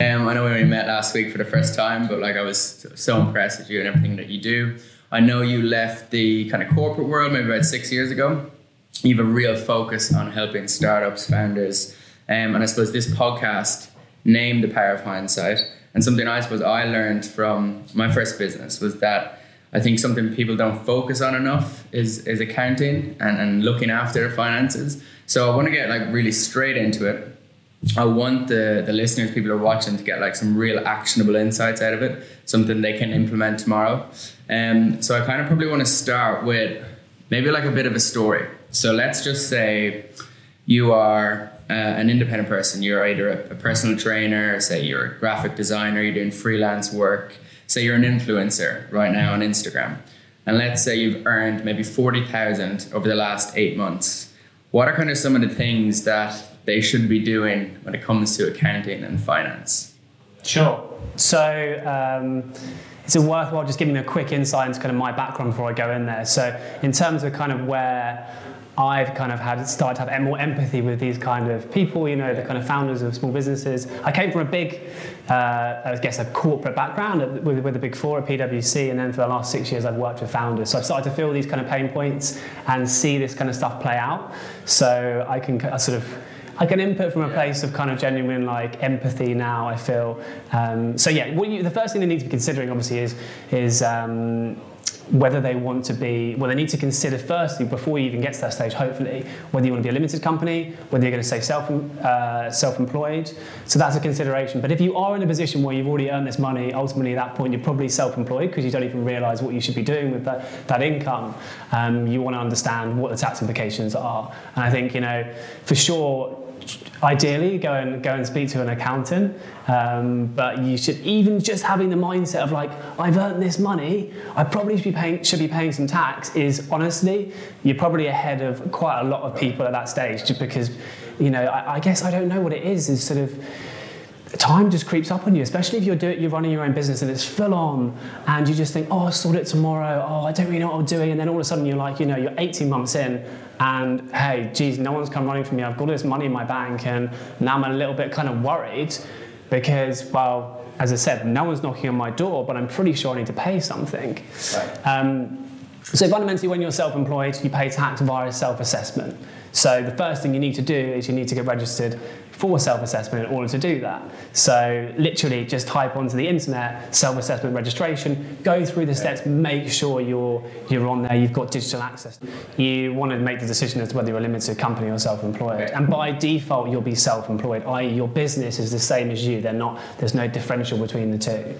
Um, I know we only met last week for the first time, but like I was so impressed with you and everything that you do. I know you left the kind of corporate world maybe about six years ago. You have a real focus on helping startups, founders, um, and I suppose this podcast named the power of hindsight. And something I suppose I learned from my first business was that I think something people don't focus on enough is is accounting and, and looking after their finances. So I want to get like really straight into it I want the, the listeners, people who are watching, to get like some real actionable insights out of it, something they can implement tomorrow. Um, so I kind of probably want to start with maybe like a bit of a story. So let's just say you are uh, an independent person. You're either a, a personal trainer, say you're a graphic designer, you're doing freelance work, say you're an influencer right now on Instagram. And let's say you've earned maybe 40,000 over the last eight months. What are kind of some of the things that they should be doing when it comes to accounting and finance? Sure. So um, it's worthwhile just giving a quick insight into kind of my background before I go in there. So in terms of kind of where I've kind of had started to have more empathy with these kind of people, you know, the kind of founders of small businesses. I came from a big, uh, I guess, a corporate background with, with the big four at PwC, and then for the last six years, I've worked with founders. So I've started to feel these kind of pain points and see this kind of stuff play out. So I can I sort of I can input from a place of kind of genuine like empathy now. I feel um, so. Yeah, you, the first thing they need to be considering obviously is is um, whether they want to be, well, they need to consider firstly, before you even get to that stage, hopefully, whether you want to be a limited company, whether you're going to stay self, uh, self-employed. So that's a consideration. But if you are in a position where you've already earned this money, ultimately at that point, you're probably self-employed because you don't even realize what you should be doing with that, that income. Um, you want to understand what the tax implications are. And I think, you know, for sure, ideally go and go and speak to an accountant um, but you should even just having the mindset of like i've earned this money i probably should be paying should be paying some tax is honestly you're probably ahead of quite a lot of people at that stage just because you know i, I guess i don't know what it is is sort of time just creeps up on you, especially if you're, do, you're running your own business and it's full on and you just think, oh, I'll sort it tomorrow. Oh, I don't really know what I'm doing. And then all of a sudden you're like, you know, you're 18 months in and hey, geez, no one's come running for me. I've got all this money in my bank and now I'm a little bit kind of worried because, well, as I said, no one's knocking on my door, but I'm pretty sure I need to pay something. Right. Um, so fundamentally, when you're self-employed, you pay tax via self-assessment. So the first thing you need to do is you need to get registered for self-assessment in order to do that. So literally just type onto the internet self-assessment registration, go through the steps, make sure you're you're on there, you've got digital access. You want to make the decision as to whether you're a limited company or self-employed. And by default you'll be self-employed, i.e. your business is the same as you. They're not there's no differential between the two.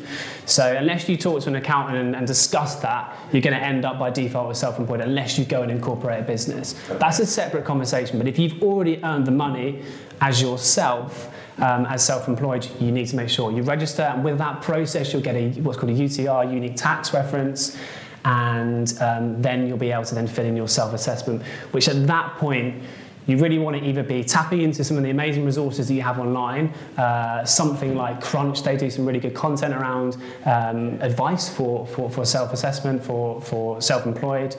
So unless you talk to an accountant and, and discuss that, you're going to end up by default as self-employed unless you go and incorporate a business. That's a separate conversation. But if you've already earned the money as yourself, um, as self-employed, you need to make sure you register. And with that process, you'll get a, what's called a UTR, unique tax reference, and um, then you'll be able to then fill in your self-assessment, which at that point, you really want to either be tapping into some of the amazing resources that you have online, uh, something like Crunch, they do some really good content around um, advice for, for, for self-assessment, for, for self-employed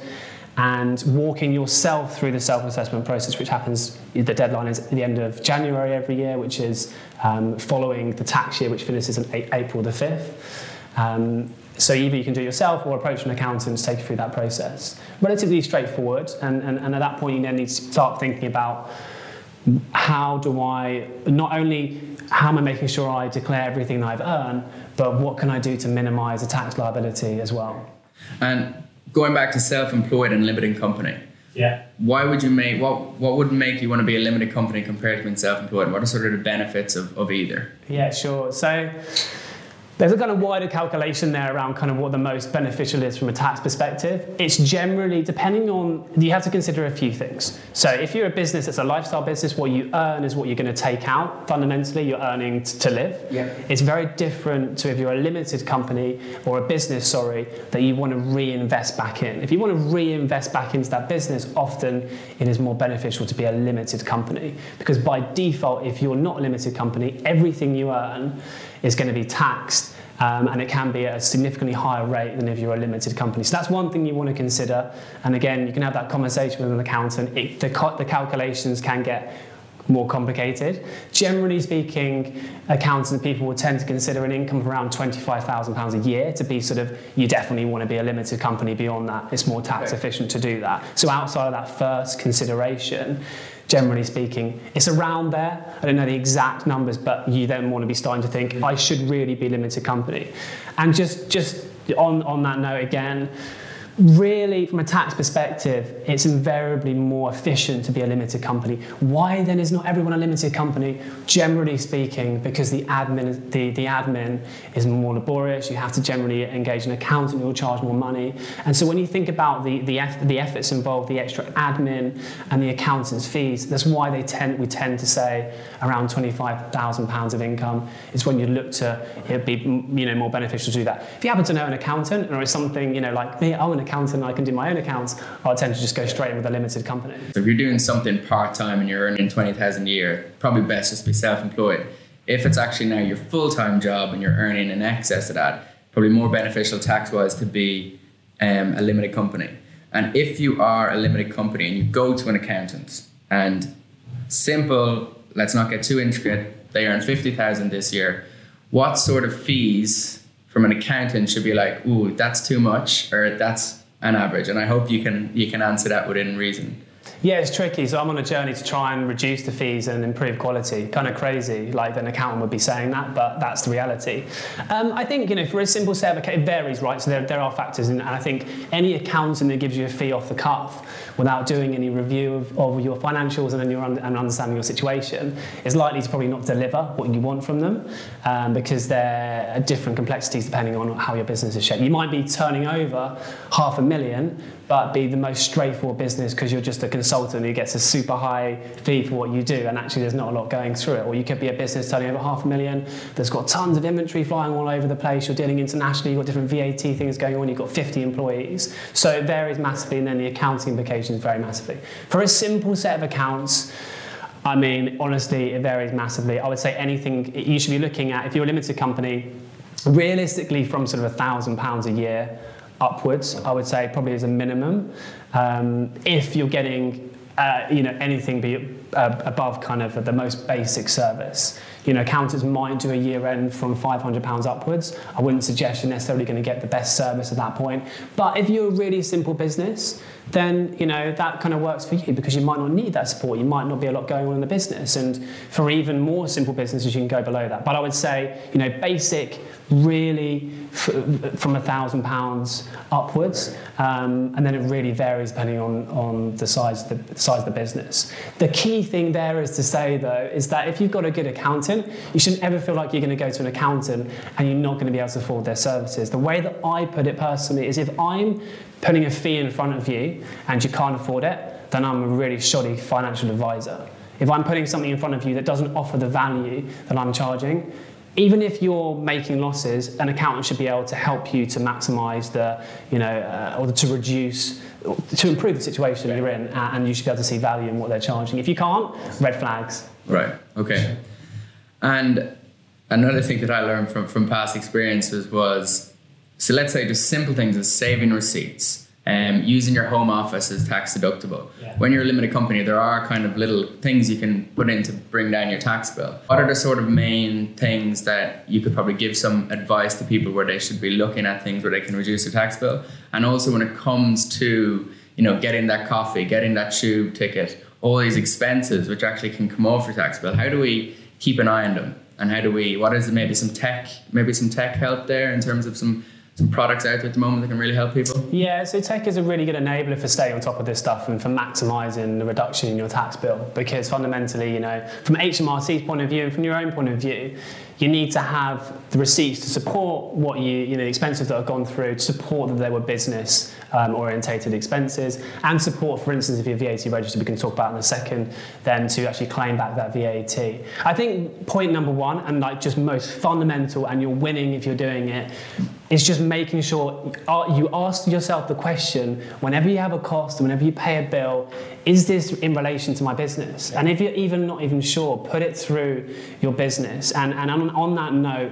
and walking yourself through the self-assessment process, which happens, the deadline is at the end of January every year, which is um, following the tax year, which finishes on April the 5th. Um, so either you can do it yourself or approach an accountant to take you through that process. Relatively straightforward, and, and, and at that point you then need to start thinking about how do I, not only how am I making sure I declare everything that I've earned, but what can I do to minimize the tax liability as well? And going back to self-employed and limited company. Yeah. Why would you make what what would make you want to be a limited company compared to being self-employed? What are sort of the benefits of, of either? Yeah, sure. So there's a kind of wider calculation there around kind of what the most beneficial is from a tax perspective. It's generally depending on, you have to consider a few things. So if you're a business that's a lifestyle business, what you earn is what you're going to take out. Fundamentally, you're earning t- to live. Yeah. It's very different to if you're a limited company or a business, sorry, that you want to reinvest back in. If you want to reinvest back into that business, often it is more beneficial to be a limited company because by default, if you're not a limited company, everything you earn is going to be taxed um, and it can be at a significantly higher rate than if you're a limited company. So that's one thing you want to consider. And again, you can have that conversation with an accountant. It, the, the calculations can get more complicated. Generally speaking, accountants and people will tend to consider an income of around £25,000 a year to be sort of, you definitely want to be a limited company beyond that. It's more tax efficient to do that. So outside of that first consideration, generally speaking, it's around there. I don't know the exact numbers, but you then want to be starting to think, mm. I should really be limited company. And just, just on, on that note again, really, from a tax perspective, it's invariably more efficient to be a limited company. Why then is not everyone a limited company? Generally speaking, because the admin, the, the admin is more laborious. You have to generally engage an accountant who will charge more money. And so when you think about the, the, eff- the efforts involved, the extra admin and the accountant's fees, that's why they tend, we tend to say around £25,000 of income is when you look to, it'd be you know, more beneficial to do that. If you happen to know an accountant or it's something, you know, like me, oh, an accountant, and I can do my own accounts, I tend to just go straight in with a limited company. So if you're doing something part time and you're earning twenty thousand a year, probably best just be self employed. If it's actually now your full time job and you're earning in excess of that, probably more beneficial tax wise to be um, a limited company. And if you are a limited company and you go to an accountant and simple, let's not get too intricate, they earn fifty thousand this year. What sort of fees from an accountant should be like, ooh, that's too much or that's an average? And I hope you can you can answer that within reason. Yeah, it's tricky. So I'm on a journey to try and reduce the fees and improve quality. Kind of crazy, like an accountant would be saying that, but that's the reality. Um, I think you know, for a simple set of it varies, right? So there, there are factors, in, and I think any accountant that gives you a fee off the cuff without doing any review of, of your financials and your and understanding your situation is likely to probably not deliver what you want from them um, because there are different complexities depending on how your business is shaped. You might be turning over half a million, but be the most straightforward business because you're just a consultant who gets a super high fee for what you do, and actually there's not a lot going through it. Or you could be a business turning over half a million that's got tons of inventory flying all over the place. You're dealing internationally. You've got different VAT things going on. You've got 50 employees, so it varies massively, and then the accounting implications vary massively. For a simple set of accounts. I mean, honestly, it varies massively. I would say anything you should be looking at if you're a limited company, realistically from sort of a thousand pounds a year upwards, I would say probably as a minimum. Um, if you're getting uh, you know anything be uh, above kind of the most basic service. You know, accountants might do a year end from £500 upwards. I wouldn't suggest you're necessarily going to get the best service at that point. But if you're a really simple business, then you know that kind of works for you because you might not need that support. You might not be a lot going on in the business. And for even more simple businesses, you can go below that. But I would say, you know, basic really from a thousand pounds upwards, um, and then it really varies depending on, on the size of the size of the business. The key thing there is to say though is that if you've got a good accountant, you shouldn't ever feel like you're going to go to an accountant and you're not going to be able to afford their services. The way that I put it personally is if I'm putting a fee in front of you and you can't afford it, then I'm a really shoddy financial advisor. If I'm putting something in front of you that doesn't offer the value that I'm charging, even if you're making losses, an accountant should be able to help you to maximize the, you know, uh, or to reduce, to improve the situation you're in, uh, and you should be able to see value in what they're charging. If you can't, red flags. Right. Okay. And another thing that I learned from from past experiences was, so let's say just simple things as saving receipts, um, using your home office as tax deductible. Yeah. When you're a limited company, there are kind of little things you can put in to bring down your tax bill. What are the sort of main things that you could probably give some advice to people where they should be looking at things where they can reduce their tax bill? And also when it comes to you know getting that coffee, getting that tube ticket, all these expenses which actually can come off your tax bill. How do we keep an eye on them? And how do we? What is it, maybe some tech, maybe some tech help there in terms of some some products out at the moment that can really help people? Yeah, so tech is a really good enabler for staying on top of this stuff and for maximising the reduction in your tax bill. Because fundamentally, you know, from HMRC's point of view and from your own point of view, you need to have the receipts to support what you, you know, expenses that have gone through, to support that they were business um, orientated expenses, and support, for instance, if you're VAT registered, we can talk about in a second, then to actually claim back that VAT. I think point number one, and like just most fundamental, and you're winning if you're doing it, is just making sure uh, you ask yourself the question whenever you have a cost, whenever you pay a bill, is this in relation to my business? And if you're even not even sure, put it through your business. And, and on, on that note,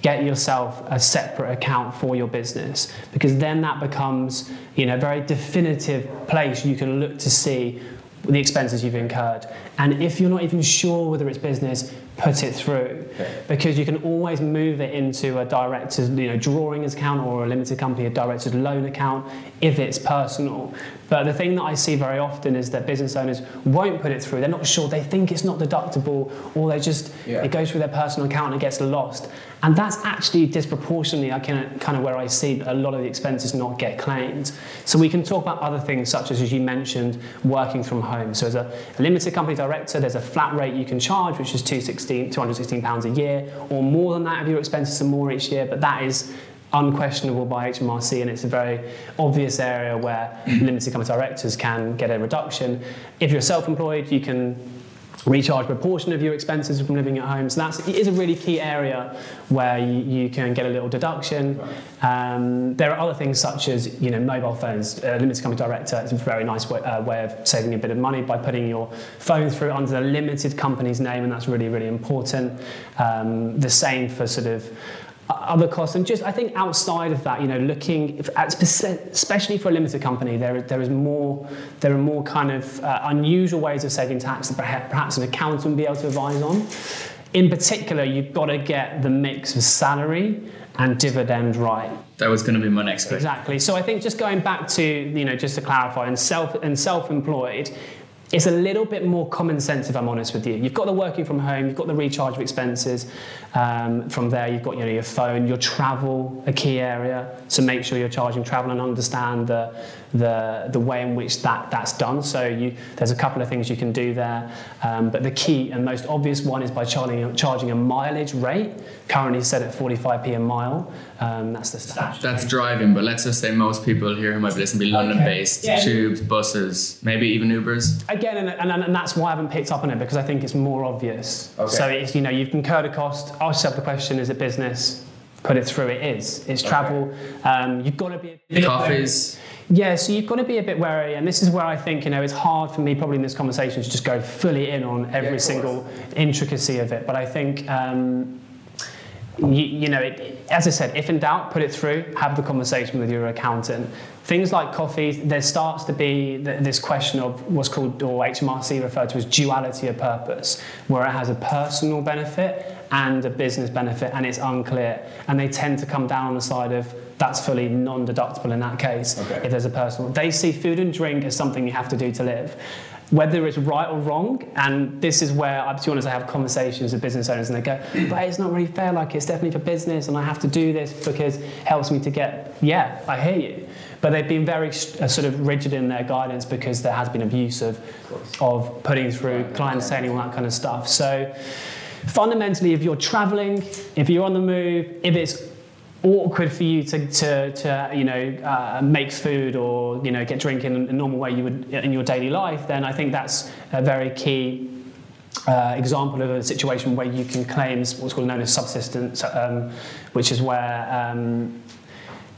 get yourself a separate account for your business because then that becomes you know a very definitive place you can look to see the expenses you've incurred. And if you're not even sure whether it's business, put it through Okay. because you can always move it into a director's you know drawings account or a limited company a director's loan account if it's personal but the thing that i see very often is that business owners won't put it through. They're not sure. They think it's not deductible or they just Yeah. it goes through their personal account and it gets lost. And that's actually disproportionately i can kind of where i see a lot of the expenses not get claimed. So we can talk about other things such as as you mentioned working from home. So as a, a limited company director there's a flat rate you can charge which is 216 216 pounds a year or more than that if your expenses are more each year. But that is unquestionable by HMRC and it's a very obvious area where limited company directors can get a reduction if you're self-employed you can recharge a proportion of your expenses from living at home. So that's a really key area where you, you can get a little deduction. Um, there are other things such as you know mobile phones. A limited company director it's a very nice way, uh, way of saving a bit of money by putting your phone through under the limited company's name, and that's really really important. Um, the same for sort of other costs and just I think outside of that, you know, looking at especially for a limited company, there there is more there are more kind of uh, unusual ways of saving tax that perhaps an accountant would be able to advise on. In particular, you've got to get the mix of salary and dividend right. That was going to be my next question. Exactly. So I think just going back to you know just to clarify, and self and self-employed, it's a little bit more common sense if I'm honest with you. You've got the working from home, you've got the recharge of expenses. Um, from there, you've got you know your phone, your travel, a key area. So make sure you're charging travel and understand the the, the way in which that, that's done. So you, there's a couple of things you can do there. Um, but the key and most obvious one is by charging, charging a mileage rate, currently set at 45p a mile. Um, that's the statute. That's driving, but let's just say most people here who might be listening be London-based, Yeah. tubes, buses, maybe even Ubers. Again, and, and, and that's why I haven't picked up on it because I think it's more obvious. Okay. So it's, you know, you've incurred a cost. Ask yourself the question: Is it business? Put it through. It is. It's travel. Um, you've got to be. A bit Coffees. Yeah, so you've got to be a bit wary, and this is where I think you know it's hard for me probably in this conversation to just go fully in on every course. single intricacy of it. But I think. Um, you, you know, it, as I said, if in doubt, put it through, have the conversation with your accountant. Things like coffees, there starts to be th- this question of what's called, or HMRC referred to as duality of purpose, where it has a personal benefit and a business benefit, and it's unclear. And they tend to come down on the side of that's fully non deductible in that case, Okay. if there's a personal. They see food and drink as something you have to do to live whether it's right or wrong. And this is where, to be honest, I have conversations with business owners and they go, but it's not really fair. Like, it's definitely for business and I have to do this because it helps me to get, yeah, I hear you. But they've been very uh, sort of rigid in their guidance because there has been abuse of, of putting through client saying all that kind of stuff. So fundamentally, if you're traveling, if you're on the move, if it's awkward for you to, to, to you know uh, make food or you know get drink in a normal way you would in your daily life then I think that's a very key uh, example of a situation where you can claim what's called known as subsistence um, which is where um,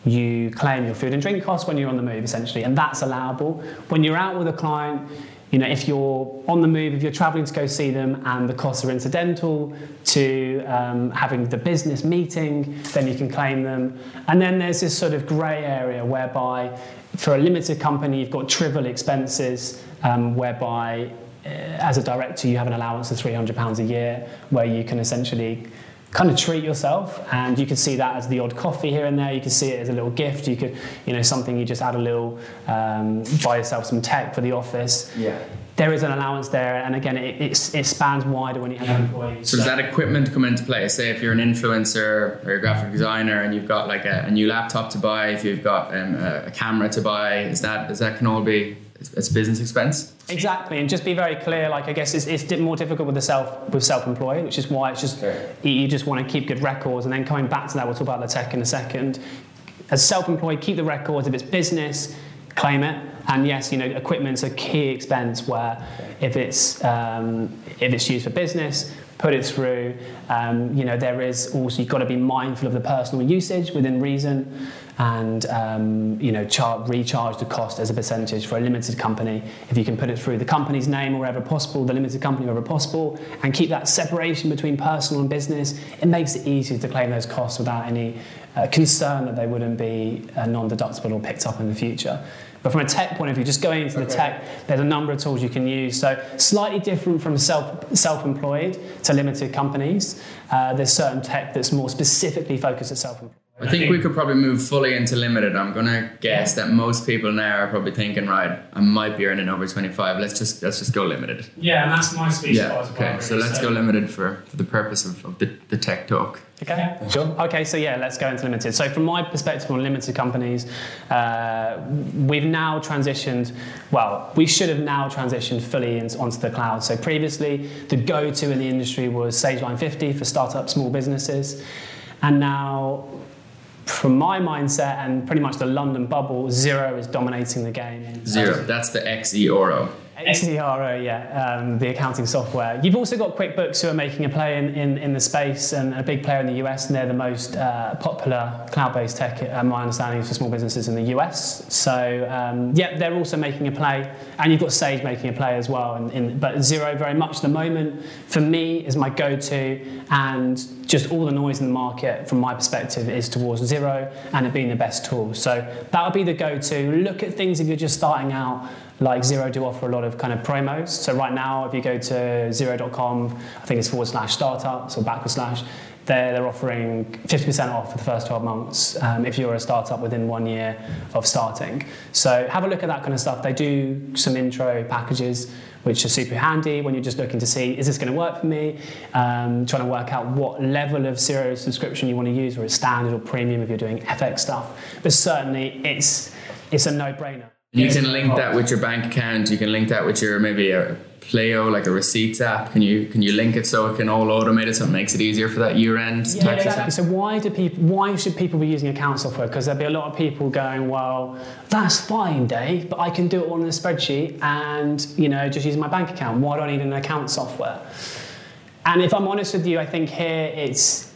you claim your food and drink costs when you're on the move essentially and that's allowable. When you're out with a client you know if you're on the move if you're traveling to go see them and the costs are incidental to um, having the business meeting then you can claim them. And then there's this sort of grey area whereby for a limited company you've got trivial expenses um, whereby uh, as a director you have an allowance of 300 pounds a year where you can essentially kind of treat yourself and you could see that as the odd coffee here and there you could see it as a little gift you could you know something you just add a little um, buy yourself some tech for the office Yeah. there is an allowance there and again it, it, it spans wider when you have employees So does that equipment come into play? Say if you're an influencer or a graphic designer and you've got like a, a new laptop to buy, if you've got um, a, a camera to buy, is that is that can all be it's, business expense? Exactly, and just be very clear. Like I guess it's, it's di- more difficult with the self with self-employed, which is why it's just Okay. you, you just want to keep good records. And then coming back to that, we'll talk about the tech in a second. As self-employed, keep the records. If it's business, claim it. And yes, you know, equipment's a key expense where if it's um, if it's used for business, put it through. Um, you know, there is also you've got to be mindful of the personal usage within reason, and um, you know, char- recharge the cost as a percentage for a limited company. If you can put it through the company's name wherever possible, the limited company wherever possible, and keep that separation between personal and business, it makes it easier to claim those costs without any uh, concern that they wouldn't be uh, non-deductible or picked up in the future. But from a tech point of view, just going into the tech, there's a number of tools you can use. So slightly different from self self-employed to limited companies. Uh, there's certain tech that's more specifically focused at self-employed. I think we could probably move fully into limited. I'm gonna guess that most people now are probably thinking, right, I might be earning over 25. Let's just let's just go limited. Yeah, and that's my speech Yeah. as well. Okay. really. So let's go limited for, for the purpose of, of the, the tech talk. Okay, sure. Okay, so yeah, let's go into limited. So from my perspective on limited companies, uh, we've now transitioned. Well, we should have now transitioned fully in, onto the cloud. So previously, the go-to in the industry was SageLine 50 for startup small businesses, and now. From my mindset and pretty much the London bubble, Xero is dominating the game. Xero. That's the XE Oro. XDRO, yeah, um, the accounting software. You've also got QuickBooks who are making a play in, in, in the space and a big player in the US, and they're the most uh, popular cloud-based tech, uh, my understanding, for small businesses in the US. So, um, yeah, they're also making a play, and you've got Sage making a play as well. In, but Xero, very much the moment, for me, is my go-to, and just all the noise in the market, from my perspective, is towards Xero and it being the best tool. So that would be the go-to. Look at things if you're just starting out like Xero do offer a lot of kind of promos. So right now, if you go to xero.com, I think it's forward slash startups or backward slash, they're, they're offering 50% off for the first 12 months um, if you're a startup within one year of starting. So have a look at that kind of stuff. They do some intro packages which are super handy when you're just looking to see is this going to work for me um, trying to work out what level of Xero subscription you want to use or it's standard or premium if you're doing fx stuff but certainly it's it's a no-brainer You can link that with your bank account. You can link that with your maybe a Pleo, like a receipts app. Can you can you link it so it can all automate it so it makes it easier for that year end Yeah, tax exactly. So why do people? Why should people be using account software? Because there'll be a lot of people going, "Well, that's fine, Dave, but I can do it all in a spreadsheet and you know just use my bank account. Why do I need an account software?" And if I'm honest with you, I think here it's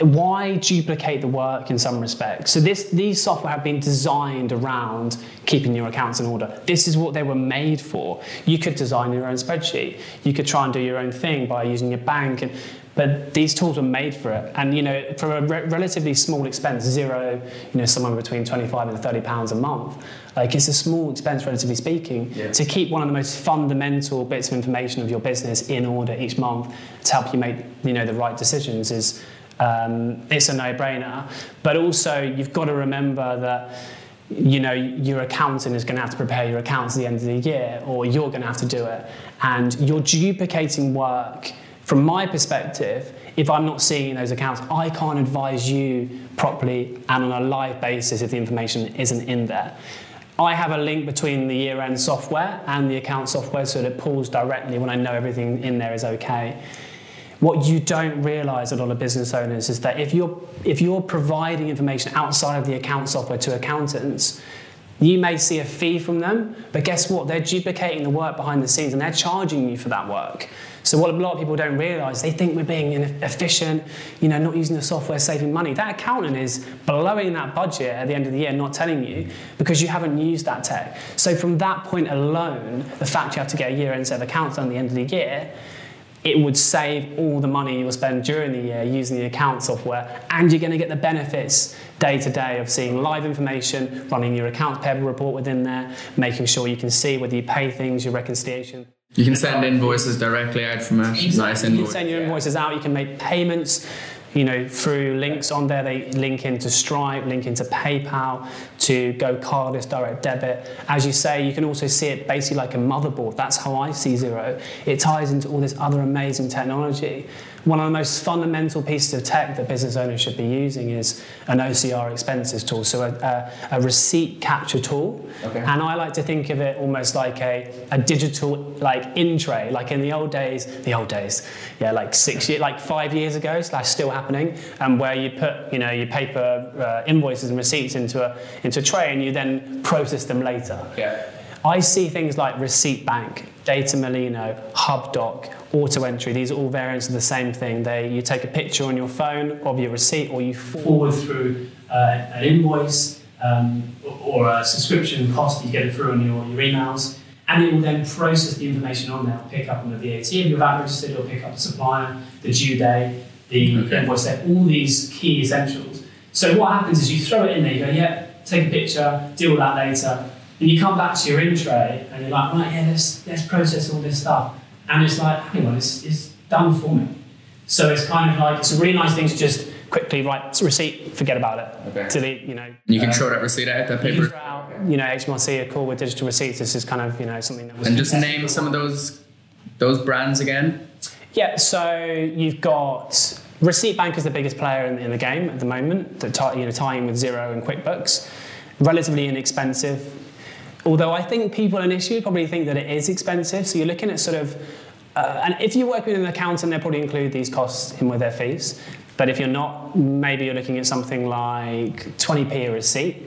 why duplicate the work in some respects? So this, these software have been designed around keeping your accounts in order. This is what they were made for. You could design your own spreadsheet. You could try and do your own thing by using your bank, and, but these tools were made for it. And you know, for a re- relatively small expense, Xero, you know, somewhere between 25 and 30 pounds a month. Like it's a small expense, relatively speaking, Yeah. to keep one of the most fundamental bits of information of your business in order each month to help you make, you know, the right decisions is um, it's a no-brainer. But also, you've got to remember that you know your accountant is going to have to prepare your accounts at the end of the year, or you're going to have to do it, and you're duplicating work. From my perspective, if I'm not seeing those accounts, I can't advise you properly and on a live basis if the information isn't in there. I have a link between the year-end software and the account software so that it pulls directly when I know everything in there is okay. What you don't realize, a lot of business owners, is that if you're, if you're providing information outside of the account software to accountants, you may see a fee from them, but guess what? They're duplicating the work behind the scenes and they're charging you for that work. So what a lot of people don't realize, they think we're being efficient, you know, not using the software, saving money. That accountant is blowing that budget at the end of the year, not telling you because you haven't used that tech. So from that point alone, the fact you have to get a year-end set of accounts done at the end of the year, it would save all the money you'll spend during the year using the account software, and you're going to get the benefits day to day of seeing live information, running your accounts payable report within there, making sure you can see whether you pay things, your reconciliation. You can send invoices directly out from it. Nice invoice. You can send your invoices out, you can make payments. You know, through links on there, they link into Stripe, link into PayPal, to GoCardless direct debit. As you say, you can also see it basically like a motherboard. That's how I see Xero. It ties into all this other amazing technology. One of the most fundamental pieces of tech that business owners should be using is an OCR expenses tool, so a, a, a receipt capture tool. Okay. And I like to think of it almost like a, a digital like in tray, like in the old days, the old days, yeah, like six years, like five years ago, slash still happening, and where you put, you know, your paper uh, invoices and receipts into a into a tray, and you then process them later. Yeah. I see things like Receipt Bank, Datamolino, HubDoc, Auto Entry. These are all variants of the same thing. They, you take a picture on your phone of your receipt, or you forward through uh, an invoice um, or a subscription cost, you get it through on your, your emails, and it will then process the information on there. It'll pick up on the VAT if you're VAT registered, it'll pick up the supplier, the due date, the Okay. invoice date, all these key essentials. So what happens is you throw it in there, you go, yeah, take a picture, deal with that later. And you come back to your in tray and you're like, right, yeah, let's, let's process all this stuff. And it's like, hang on, it's, it's done for me. So it's kind of like, it's a really nice thing to just quickly write receipt, forget about it. Okay. Delete, you know. You can uh, throw that receipt out, that you can paper. throw out, you know, HMRC are cool with digital receipts. This is kind of, you know, something that was. And just name some of those those brands again. Yeah, so you've got Receipt Bank is the biggest player in, in the game at the moment, that tie, you know, tying with Xero and QuickBooks. Relatively inexpensive. Although I think people initially probably think that it is expensive. So you're looking at sort of, uh, and if you work with an accountant, they'll probably include these costs in with their fees. But if you're not, maybe you're looking at something like 20p a receipt,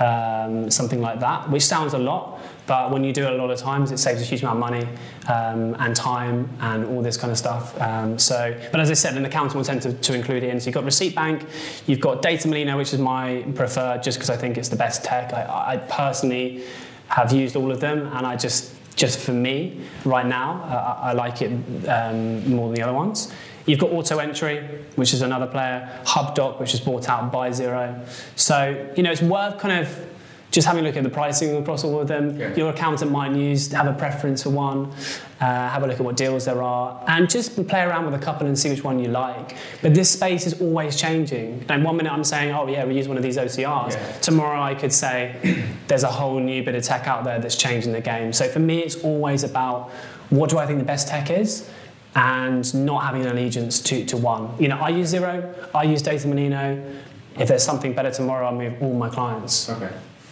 um, something like that, which sounds a lot. But when you do it a lot of times, it saves a huge amount of money um, and time and all this kind of stuff. Um, so, but as I said, an accountant will tend to, to include it in. So you've got Receipt Bank, you've got Datamolino, which is my preferred, just because I think it's the best tech. I, I personally have used all of them, and I just, just for me, right now, uh, I like it um, more than the other ones. You've got Auto Entry, which is another player, HubDoc, which is bought out by Xero. So, you know, it's worth kind of just having a look at the pricing across all of them. Yeah. Your accountant might use, have a preference for one, uh, have a look at what deals there are, and just play around with a couple and see which one you like. But this space is always changing. And one minute I'm saying, oh yeah, we use one of these OCRs. Yeah. Tomorrow I could say, there's a whole new bit of tech out there that's changing the game. So for me, it's always about what do I think the best tech is? And not having an allegiance to, to one. You know, I use Xero, I use Datamolino. If there's something better tomorrow, I'll move all my clients. Okay.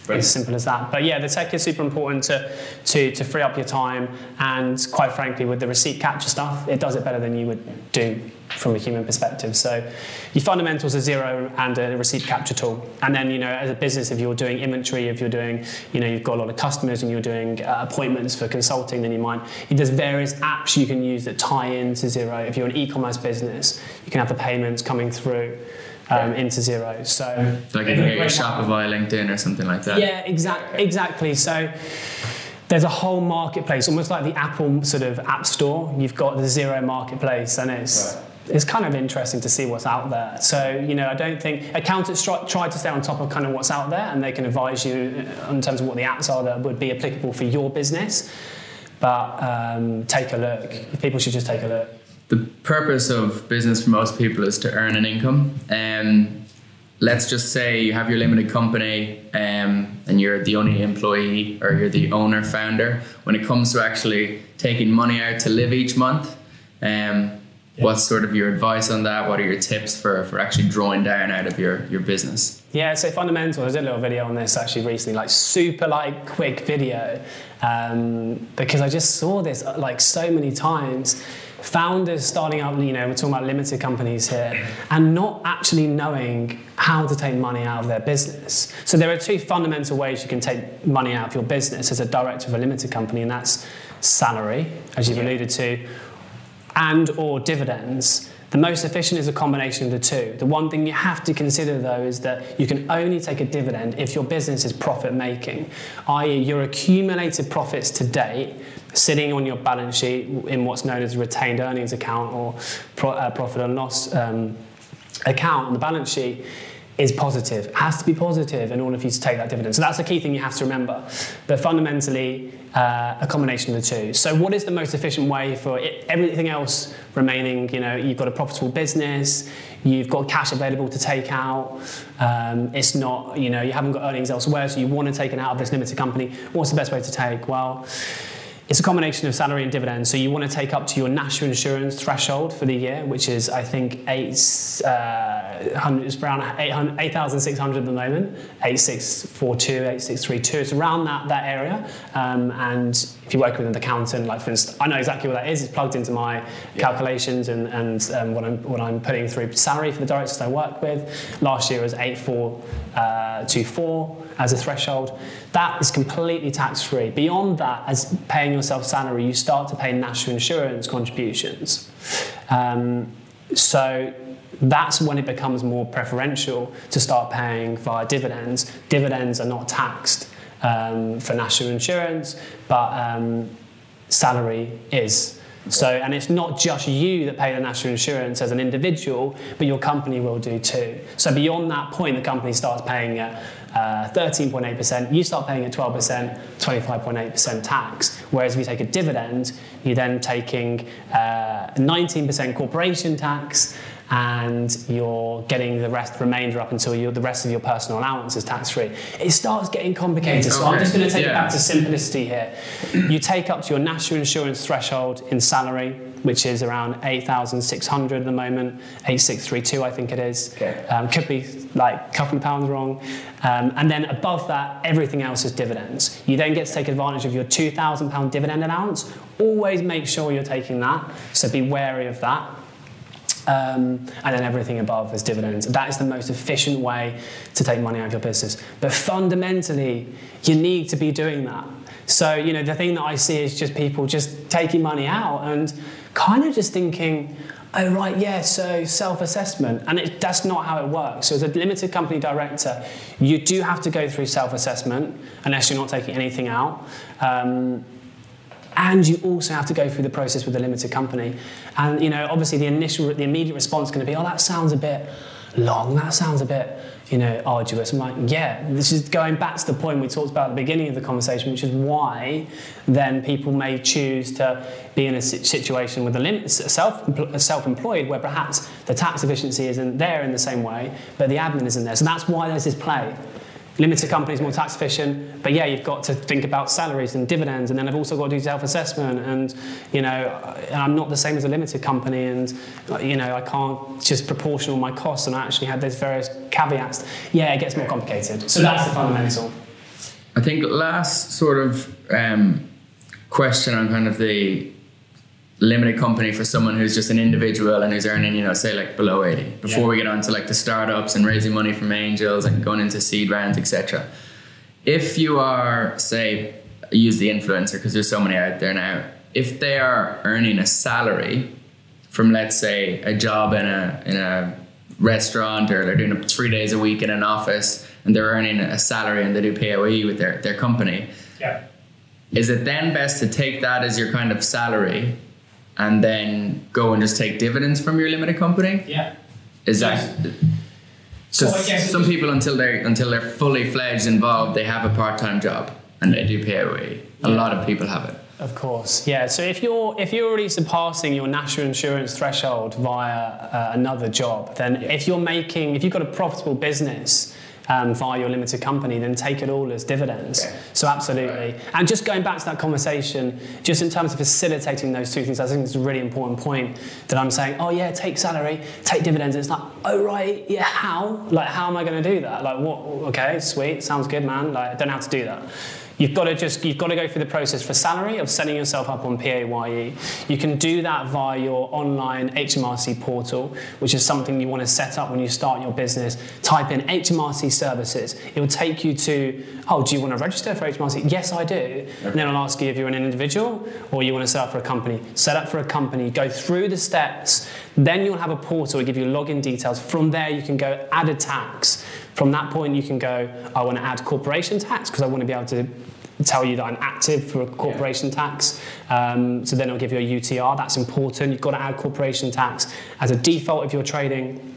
It's simple as that. But yeah, the tech is super important to, to, to free up your time. And quite frankly, with the receipt capture stuff, it does it better than you would do from a human perspective. So your fundamentals are Xero and a receipt capture tool. And then, you know, as a business, if you're doing inventory, if you're doing, you know, you've got a lot of customers and you're doing uh, appointments for consulting, then you might, there's various apps you can use that tie into Xero. If you're an e-commerce business, you can have the payments coming through. Um, into Xero. So, Like if you get your Shopify LinkedIn or something like that. yeah, exact, exactly. So there's a whole marketplace, almost like the Apple sort of app store. You've got the Xero marketplace, and it's Right. it's kind of interesting to see what's out there. So you know, I don't think accountants try, try to stay on top of kind of what's out there, and they can advise you in terms of what the apps are that would be applicable for your business. But um, take a look. People should just take a look. The purpose of business for most people is to earn an income. Um, let's just say you have your limited company um, and you're the only employee or you're the owner founder. When it comes to actually taking money out to live each month, um, what's sort of your advice on that? What are your tips for, for actually drawing down out of your, your business? Yeah, so fundamental. I did a little video on this actually recently, like super like quick video, um, because I just saw this uh, like so many times. Founders starting up, you know, we're talking about limited companies here, and not actually knowing how to take money out of their business. So there are two fundamental ways you can take money out of your business as a director of a limited company, and that's salary, as you've alluded to, and or dividends. The most efficient is a combination of the two. The one thing you have to consider though is that you can only take a dividend if your business is profit making, i.e., your accumulated profits to date sitting on your balance sheet in what's known as a retained earnings account or pro, uh, profit and loss um, account on the balance sheet is positive. It has to be positive in order for you to take that dividend. So that's the key thing you have to remember. But fundamentally, uh, a combination of the two. So what is the most efficient way for it, everything else remaining? You know, you've got a profitable business, you've got cash available to take out. Um, it's not, you know, you haven't got earnings elsewhere, so you want to take it out of this limited company. What's the best way to take? Well, it's a combination of salary and dividends. So you want to take up to your national insurance threshold for the year, which is, I think, 8,600 uh, it's around 8,600 at the moment, 8,642, 8,632. It's around that, that area. Um, and if you work with an accountant, like for instance, I know exactly what that is. It's plugged into my yeah. calculations and, and um, what, I'm, what I'm putting through salary for the directors I work with. Last year was 8,424. Uh, as a threshold. That is completely tax free. Beyond that, as paying yourself salary, you start to pay national insurance contributions. Um, so that's when it becomes more preferential to start paying via dividends. Dividends are not taxed um, for national insurance, but um, salary is. So, and it's not just you that pay the national insurance as an individual, but your company will do too. So beyond that point, the company starts paying at uh, 13.8%, you start paying a 12%, 25.8% tax. Whereas if you take a dividend, you're then taking uh, 19% corporation tax, and you're getting the rest remainder up until the rest of your personal allowance is tax free. It starts getting complicated. So I'm just going to take it back to simplicity here. You take up to your national insurance threshold in salary, which is around 8,600 at the moment, 8632 I think it is. Okay. Um, could be like a couple of pounds wrong. Um, and then above that, everything else is dividends. You then get to take advantage of your £2,000 dividend allowance. Always make sure you're taking that, so be wary of that. Um, and then everything above is dividends. That is the most efficient way to take money out of your business. But fundamentally, you need to be doing that. So, you know, the thing that I see is just people just taking money out and kind of just thinking, oh, right, yeah, so self assessment. And it, that's not how it works. So, as a limited company director, you do have to go through self assessment unless you're not taking anything out. Um, and you also have to go through the process with a limited company. And you know, obviously, the initial, the immediate response is going to be, "Oh, that sounds a bit long. That sounds a bit, you know, arduous." I'm like, "Yeah, this is going back to the point we talked about at the beginning of the conversation, which is why then people may choose to be in a situation with a self self-employed, where perhaps the tax efficiency isn't there in the same way, but the admin isn't there. So that's why there's this play." Limited companies more tax efficient. But yeah you've got to think about salaries and dividends and then i've also got to do self-assessment. And you know i'm not the same as a limited company and you know i can't just proportional my costs. And i actually had those various caveats. Yeah it gets more complicated. So that's the fundamental. I think last sort of um, question on kind of the limited company for someone who's just an individual and who's earning, you know, say like below 80 before Yeah. we get on to like the startups and raising money from angels and going into seed rounds, etc. If you are, say, use the influencer because there's so many out there now. If they are earning a salary from, let's say, a job in a in a restaurant or they're doing three days a week in an office and they're earning a salary and they do PAYE with their, their company, Yeah. is it then best to take that as your kind of salary and then go and just take dividends from your limited company? Yeah. Is Yes. that So because guess it some people until they're until they're fully fledged involved, they have a part time job and they do PAYE. A Yeah. lot of people have it. Of course, yeah. So if you're if you're already surpassing your national insurance threshold via uh, another job, then if you're making if you've got a profitable business um, via your limited company, then take it all as dividends. Okay. So absolutely. And just going back to that conversation, just in terms of facilitating those two things, I think it's a really important point that I'm saying. Oh yeah, take salary, take dividends. It's like, oh right, yeah. How? Like, how am I going to do that? Like, what? Okay, sweet, sounds good, man. Like, I don't know how to do that. You've got to just you've got to go through the process for salary of setting yourself up on PAYE. You can do that via your online HMRC portal, which is something you want to set up when you start your business. Type in HMRC services. It will take you to oh, do you want to register for HMRC? Yes, I do. And then I'll ask you if you're an individual or you want to set up for a company. Set up for a company. Go through the steps. Then you'll have a portal. It'll give you login details. From there, you can go add a tax. From that point, you can go, I want to add corporation tax because I want to be able to tell you that I'm active for a corporation tax. Um, so then it'll give you a UTR. That's important. You've got to add corporation tax as a default if you're trading.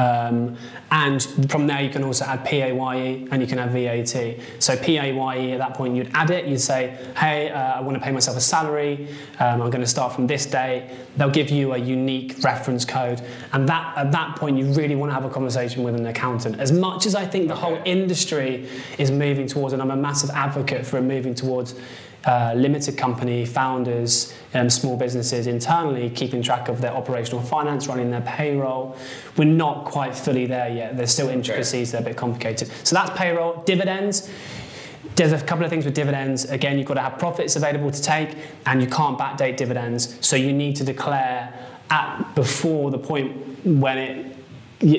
Um, and from there, you can also add PAYE and you can add VAT. So PAYE at that point, you'd add it. You'd say, "Hey, uh, I want to pay myself a salary. Um, I'm going to start from this day." They'll give you a unique reference code, and that at that point, you really want to have a conversation with an accountant. As much as I think the whole industry is moving towards, and I'm a massive advocate for moving towards uh, limited company founders, um, small businesses internally keeping track of their operational finance, running their payroll. We're not quite fully there yet. There's still intricacies they're a bit complicated. So that's payroll. Dividends. There's a couple of things with dividends. Again, you've got to have profits available to take, and you can't backdate dividends. So you need to declare at before the point when it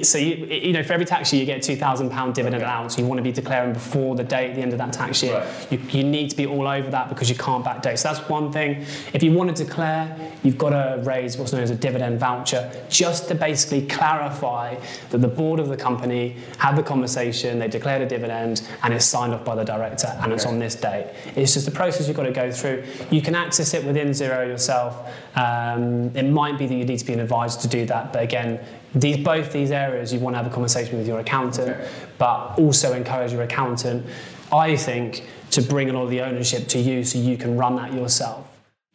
so you, you know for every tax year you get a two thousand pound dividend Okay. allowance. You want to be declaring before the date at the end of that tax year. Right. You, you need to be all over that because you can't backdate. So that's one thing. If you want to declare, you've got to raise what's known as a dividend voucher, just to basically clarify that the board of the company had the conversation, they declared a dividend, and it's signed off by the director, and it's on this date. It's just a process you've got to go through. You can access it within Xero yourself. Um, it might be that you need to be an advisor to do that, but again, these, both these areas you want to have a conversation with your accountant, Okay. but also encourage your accountant, I think, to bring a lot of the ownership to you so you can run that yourself.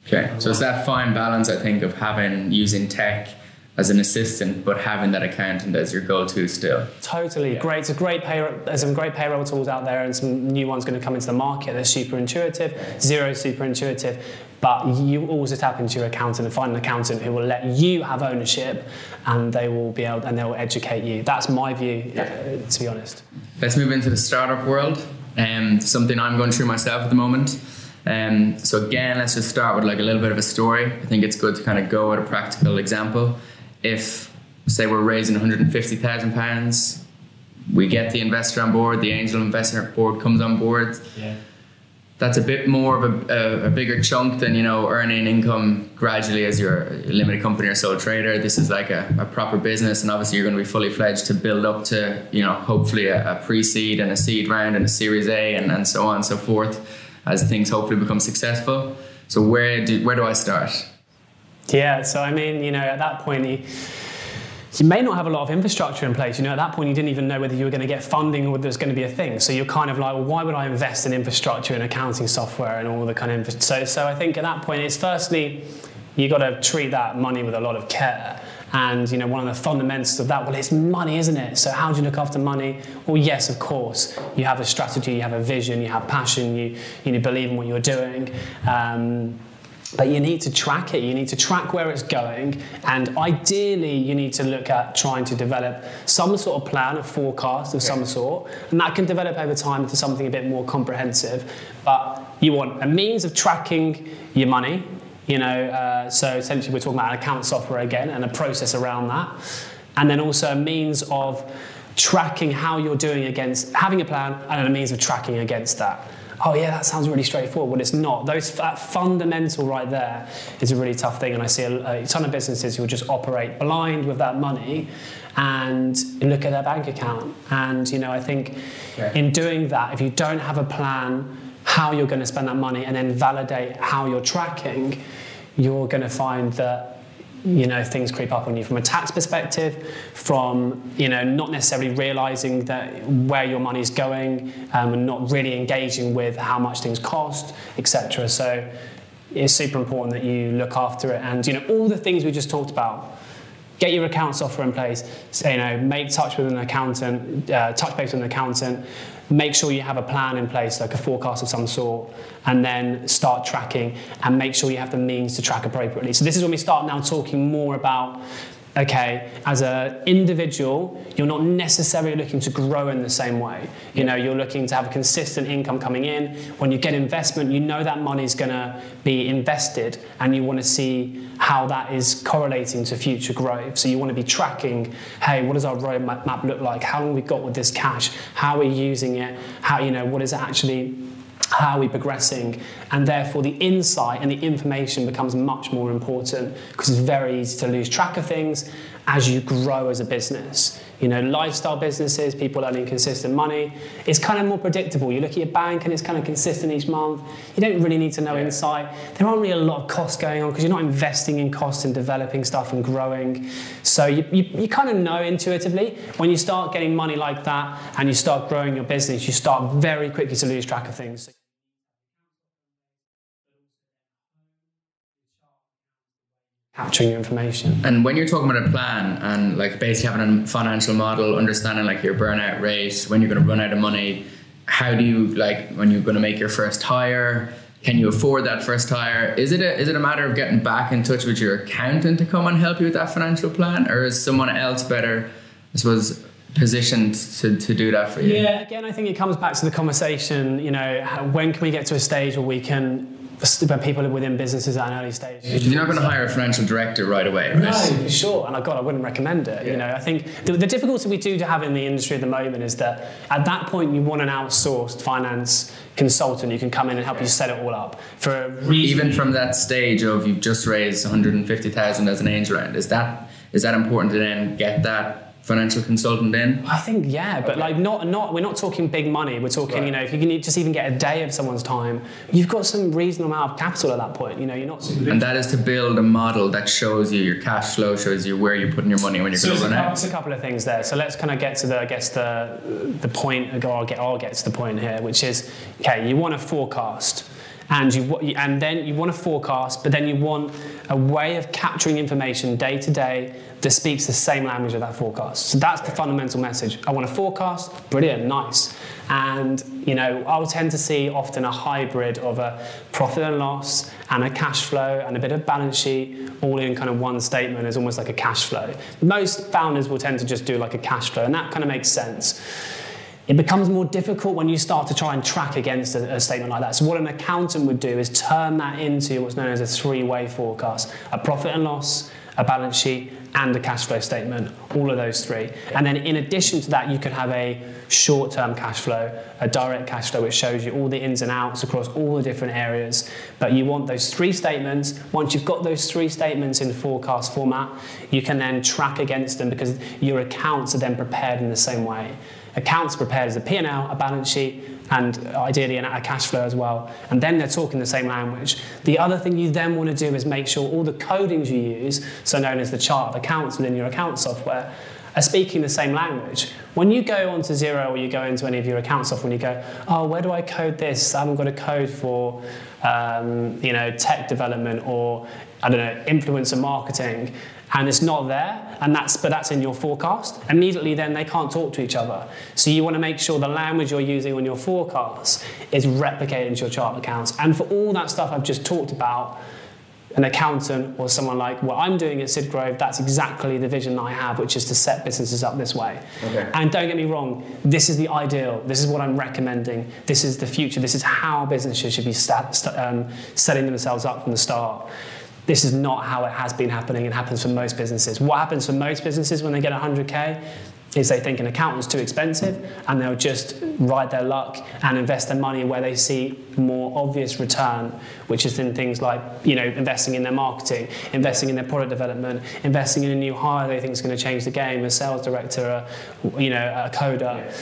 Okay, so it's that fine balance, I think, of having using tech as an assistant, but having that accountant as your go-to still. Totally Yeah. great. It's a great payroll. There's some great payroll tools out there, and some new ones going to come into the market. They're super intuitive. Xero super intuitive, but you always tap into your accountant and find an accountant who will let you have ownership, and they will be able and they will educate you. That's my view, uh, to be honest. Let's move into the startup world. Um, something I'm going through myself at the moment. Um, so again, let's just start with like a little bit of a story. I think it's good to kind of go at a practical example. If say we're raising 150,000 pounds, we get the investor on board, the angel investor board comes on board. Yeah. That's a bit more of a, a, a bigger chunk than you know earning income gradually as you're a limited company or sole trader. This is like a, a proper business, and obviously you're going to be fully fledged to build up to you know hopefully a, pre-seed and a seed round and a Series A and, and so on and so forth as things hopefully become successful. So where do where do I start? Yeah, so I mean, you know, at that point, you, you may not have a lot of infrastructure in place. You know, at that point, you didn't even know whether you were going to get funding or whether there's going to be a thing. So you're kind of like, well, why would I invest in infrastructure and accounting software and all the kind of. Infra- so, so I think at that point, it's firstly, you got to treat that money with a lot of care. And you know, one of the fundamentals of that, well, it's money, isn't it? So how do you look after money? Well, yes, of course. You have a strategy, you have a vision, you have passion, you you know, believe in what you're doing. Um, but you need to track it. You need to track where it's going, and ideally, you need to look at trying to develop some sort of plan, a forecast of some sort, and that can develop over time into something a bit more comprehensive. But you want a means of tracking your money. You know, uh, so essentially, we're talking about an account software again, and a process around that, and then also a means of tracking how you're doing against having a plan and a means of tracking against that. Oh yeah, that sounds really straightforward. Well, it's not. Those that fundamental right there is a really tough thing, and I see a, a ton of businesses who just operate blind with that money and look at their bank account. And you know, I think Okay. in doing that, if you don't have a plan how you're going to spend that money and then validate how you're tracking, you're going to find that you know things creep up on you from a tax perspective from you know not necessarily realizing that where your money's going um, and not really engaging with how much things cost etc so it's super important that you look after it. And you know all the things we just talked about get your account software in place so, you know make touch with an accountant uh, touch base with an accountant make sure you have a plan in place like a forecast of some sort and then start tracking and make sure you have the means to track appropriately. So this is when we start now talking more about okay as an individual you're not necessarily looking to grow in the same way. You know you're looking to have a consistent income coming in. When you get investment you know that money's going to be invested and you want to see how that is correlating to future growth. So you want to be tracking hey what does our roadmap look like? How long we got with this cash? How are we using it? How you know what is it actually how are we progressing and therefore the insight and the information becomes much more important because it's very easy to lose track of things as you grow as a business. You know lifestyle businesses people earning consistent money it's kind of more predictable. You look at your bank and it's kind of consistent each month. You don't really need to know Yeah. insight. There aren't really a lot of costs going on because you're not investing in costs and developing stuff and growing. So you, you, you kind of know intuitively when you start getting money like that and you start growing your business you start very quickly to lose track of things capturing your information. And when you're talking about a plan and like basically having a financial model, understanding like your burnout rate, when you're going to run out of money, how do you like when you're going to make your first hire? Can you afford that first hire? Is it a, is it a matter of getting back in touch with your accountant to come and help you with that financial plan, or is someone else better, I suppose, positioned to, to do that for you? Yeah, again, I think it comes back to the conversation. You know, when can we get to a stage where we can but people within businesses at an early stage. You're not going to hire a financial director right away, right? No, for sure. And I God, I wouldn't recommend it. Yeah. You know, I think the, the difficulty we do to have in the industry at the moment is that at that point you want an outsourced finance consultant who can come in and help you set it all up for a reason. Even from that stage of you've just raised 150,000 as an angel round, is that is that important to then get that financial consultant in? I think yeah, but like not not we're not talking big money. We're talking you know if you can just even get a day of someone's time, you've got some reasonable amount of capital at that point. You know, you're not. And that is to build a model that shows you your cash flow, shows you where you're putting your money when you're So going to run out. there's a couple of things there. So let's kind of get to the, I guess the the point. I'll get, I'll get to the point here, which is okay. You want to forecast, and you wa- and then you want a forecast, but then you want a way of capturing information day to day that speaks the same language of that forecast. So that's the fundamental message. I want a forecast. Brilliant, nice. And you know, I'll tend to see often a hybrid of a profit and loss and a cash flow and a bit of balance sheet, all in kind of one statement as almost like a cash flow. Most founders will tend to just do like a cash flow, and that kind of makes sense. It becomes more difficult when you start to try and track against a, a statement like that. So, what an accountant would do is turn that into what's known as a three way forecast a profit and loss, a balance sheet, and a cash flow statement, all of those three. And then, in addition to that, you could have a short term cash flow, a direct cash flow, which shows you all the ins and outs across all the different areas. But you want those three statements. Once you've got those three statements in forecast format, you can then track against them because your accounts are then prepared in the same way. Accounts prepared as a P&L, a balance sheet, and ideally a cash flow as well. And then they're talking the same language. The other thing you then want to do is make sure all the codings you use, so known as the chart of accounts within your account software, are speaking the same language. When you go onto Xero or you go into any of your account software and you go, oh, where do I code this? I haven't got a code for, um, you know, tech development or I don't know, influencer marketing, and it's not there, and that's but that's in your forecast. Immediately, then they can't talk to each other. So you want to make sure the language you're using on your forecast is replicated into your chart accounts. And for all that stuff I've just talked about, an accountant or someone like what I'm doing at Sidgrove, that's exactly the vision that I have, which is to set businesses up this way. Okay. And don't get me wrong, this is the ideal. This is what I'm recommending. This is the future. This is how businesses should be st- um, setting themselves up from the start. This is not how it has been happening and happens for most businesses. What happens for most businesses when they get 100k is they think an accountant's too expensive and they'll just ride their luck and invest their money where they see more obvious return, which is in things like you know investing in their marketing, investing in their product development, investing in a new hire they think is going to change the game, a sales director, a, you know, a coder.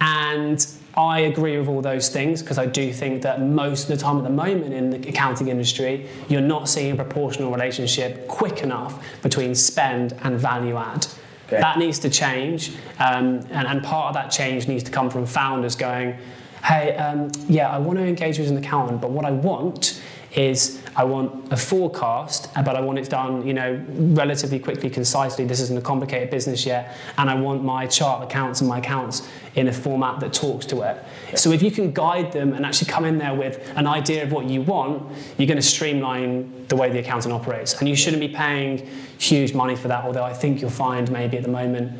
And I agree with all those things because I do think that most of the time at the moment in the accounting industry, you're not seeing a proportional relationship quick enough between spend and value add. Okay. That needs to change, um, and, and part of that change needs to come from founders going, hey, um, yeah, I want to engage with an accountant, but what I want is I want a forecast, but I want it done, you know, relatively quickly, concisely. This isn't a complicated business yet, and I want my chart accounts and my accounts in a format that talks to it. So if you can guide them and actually come in there with an idea of what you want, you're going to streamline the way the accountant operates, and you shouldn't be paying huge money for that. Although I think you'll find maybe at the moment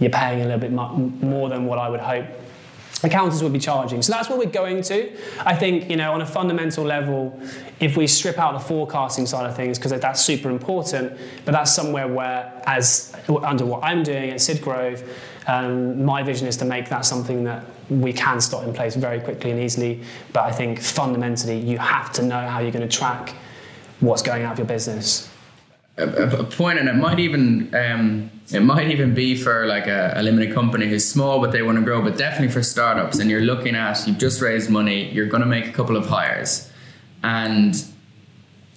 you're paying a little bit more than what I would hope accountants will be charging. So that's where we're going to. I think, you know, on a fundamental level, if we strip out the forecasting side of things, because that's super important, but that's somewhere where, as under what I'm doing at Sidgrove, um, my vision is to make that something that we can start in place very quickly and easily. But I think fundamentally, you have to know how you're going to track what's going out of your business. a- a point, and it might even um, it might even be for like a, a limited company who's small but they want to grow, but definitely for startups. And you're looking at you've just raised money, you're going to make a couple of hires, and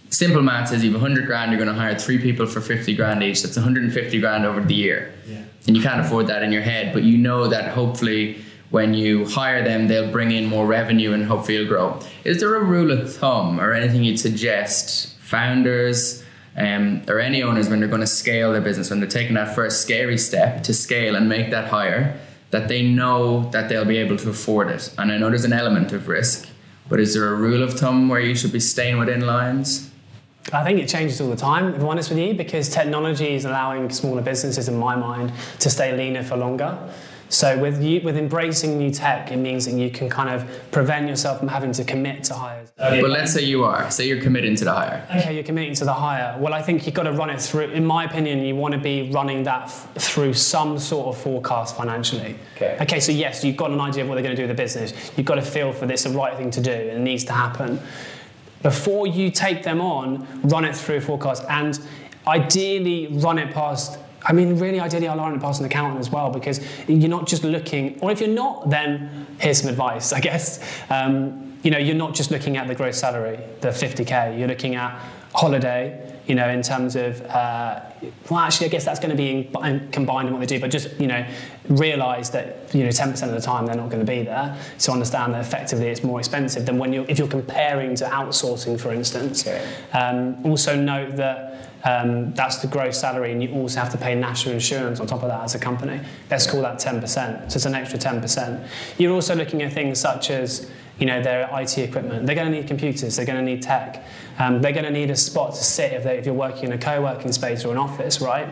simple math is you've 100 grand, you're going to hire three people for 50 grand each. That's 150 grand over the year, Yeah. and you can't afford that in your head, but you know that hopefully. When you hire them, they'll bring in more revenue and hopefully you'll grow. Is there a rule of thumb or anything you'd suggest founders, um, or any owners when they're going to scale their business, when they're taking that first scary step to scale and make that higher, that they know that they'll be able to afford it. And I know there's an element of risk, but is there a rule of thumb where you should be staying within lines? I think it changes all the time, if I'm honest with you, because technology is allowing smaller businesses, in my mind, to stay leaner for longer. So with you, with embracing new tech, it means that you can kind of prevent yourself from having to commit to hires. But let's say you are. Say you're committing to the hire. Okay, you're committing to the hire. Well, I think you've got to run it through. In my opinion, you want to be running that f- through some sort of forecast financially. Okay. Okay, so yes, you've got an idea of what they're going to do with the business. You've got to feel for this the right thing to do, and it needs to happen. Before you take them on, run it through a forecast, and ideally run it past. I mean, really, ideally, I'll run it past an accountant as well because you're not just looking. Or if you're not, then here's some advice, I guess. Um, you know, you're not just looking at the gross salary, the 50k. You're looking at holiday. You know, in terms of, uh, well, actually, I guess that's going to be in, in, combined in what they do. But just you know, realise that you know, 10% of the time they're not going to be there. So understand that effectively it's more expensive than when you're, if you're comparing to outsourcing, for instance. Okay. Um, also note that um, that's the gross salary, and you also have to pay national insurance on top of that as a company. Let's call that 10%. So it's an extra 10%. You're also looking at things such as you know, their IT equipment. They're going to need computers. They're going to need tech. Um, they're going to need a spot to sit if, they, if you're working in a co-working space or an office, right?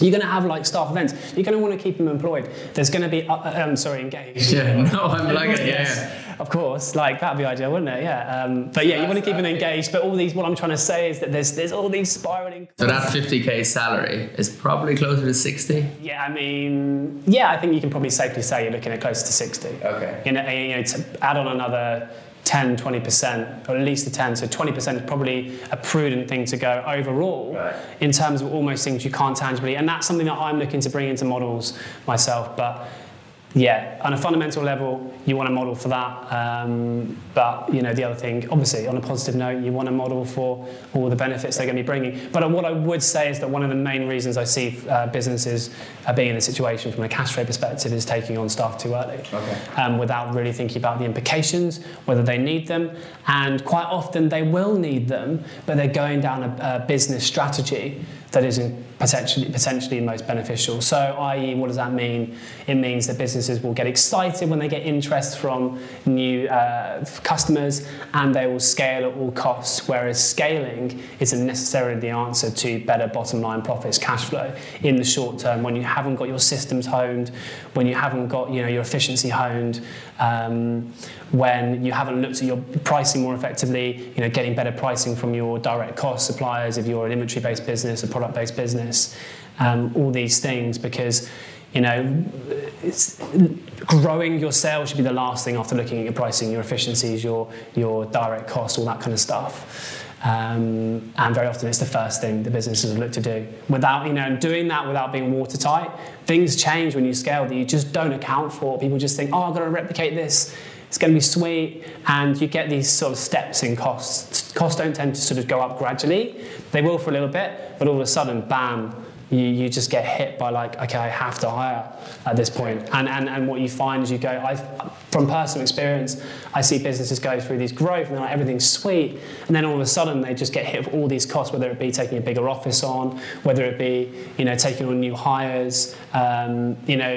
You're going to have like staff events. You're going to want to keep them employed. There's going to be, uh, um, sorry, engaged. Yeah, no, I'm like it. Yeah, yeah. Of course, like that'd be ideal, wouldn't it? Yeah. Um, but yeah, you want to keep them engaged. But all these, what I'm trying to say is that there's there's all these spiraling. So that 50k salary is probably closer to 60. Yeah, I mean, yeah, I think you can probably safely say you're looking at close to 60. Okay. You know, you know to add on another 10, 20%, or at least the 10, so 20% is probably a prudent thing to go overall Right. in terms of almost things you can't tangibly. And that's something that I'm looking to bring into models myself. But yeah, on a fundamental level, you want to model for that. Um, but you know, the other thing, obviously, on a positive note, you want to model for all the benefits they're going to be bringing. But what I would say is that one of the main reasons I see uh, businesses uh, being in a situation from a cash flow perspective is taking on staff too early, Okay. um, without really thinking about the implications, whether they need them, and quite often they will need them, but they're going down a, a business strategy that isn't potentially potentially most beneficial. So, i.e., what does that mean? It means that businesses will get excited when they get interest from new uh, customers, and they will scale at all costs. Whereas scaling isn't necessarily the answer to better bottom line profits, cash flow in the short term. When you haven't got your systems honed, when you haven't got you know your efficiency honed. Um, when you haven't looked at your pricing more effectively, you know, getting better pricing from your direct cost suppliers if you're an inventory-based business, a product-based business, um, all these things because you know, growing your sales should be the last thing after looking at your pricing, your efficiencies, your your direct costs, all that kind of stuff. Um, and very often it's the first thing the businesses look to do. Without, you know, doing that without being watertight, things change when you scale that you just don't account for. People just think, oh, I've got to replicate this. It's going to be sweet, and you get these sort of steps in costs. Costs don't tend to sort of go up gradually. They will for a little bit, but all of a sudden, bam, you, you just get hit by like, okay, I have to hire at this point. And, and, and what you find is you go, I, from personal experience, I see businesses go through these growth and like, everything's sweet. And then all of a sudden they just get hit with all these costs, whether it be taking a bigger office on, whether it be, you know, taking on new hires, um, you know,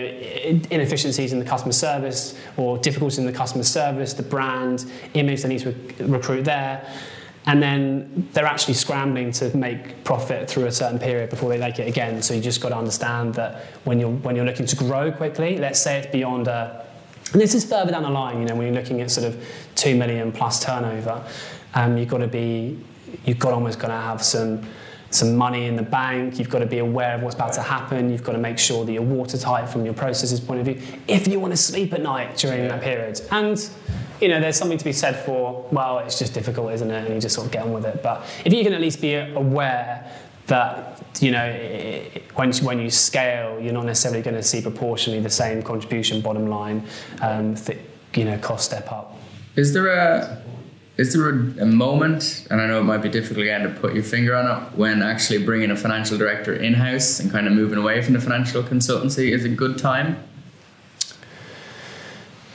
inefficiencies in the customer service or difficulties in the customer service, the brand, image they need to rec- recruit there and then they're actually scrambling to make profit through a certain period before they make it again. So you just got to understand that when you're when you're looking to grow quickly, let's say it's beyond a, and this is further down the line. You know, when you're looking at sort of two million plus turnover, um, you've got to be you've got almost got to have some some money in the bank. You've got to be aware of what's about to happen. You've got to make sure that you're watertight from your processes point of view. If you want to sleep at night during that period, and you know, there's something to be said for, well, it's just difficult, isn't it? And you just sort of get on with it. But if you can at least be aware that, you know, it, when, when you scale, you're not necessarily going to see proportionally the same contribution bottom line, um, th- you know, cost step up. Is there a is there a, a moment, and I know it might be difficult again to put your finger on it, when actually bringing a financial director in house and kind of moving away from the financial consultancy is a good time?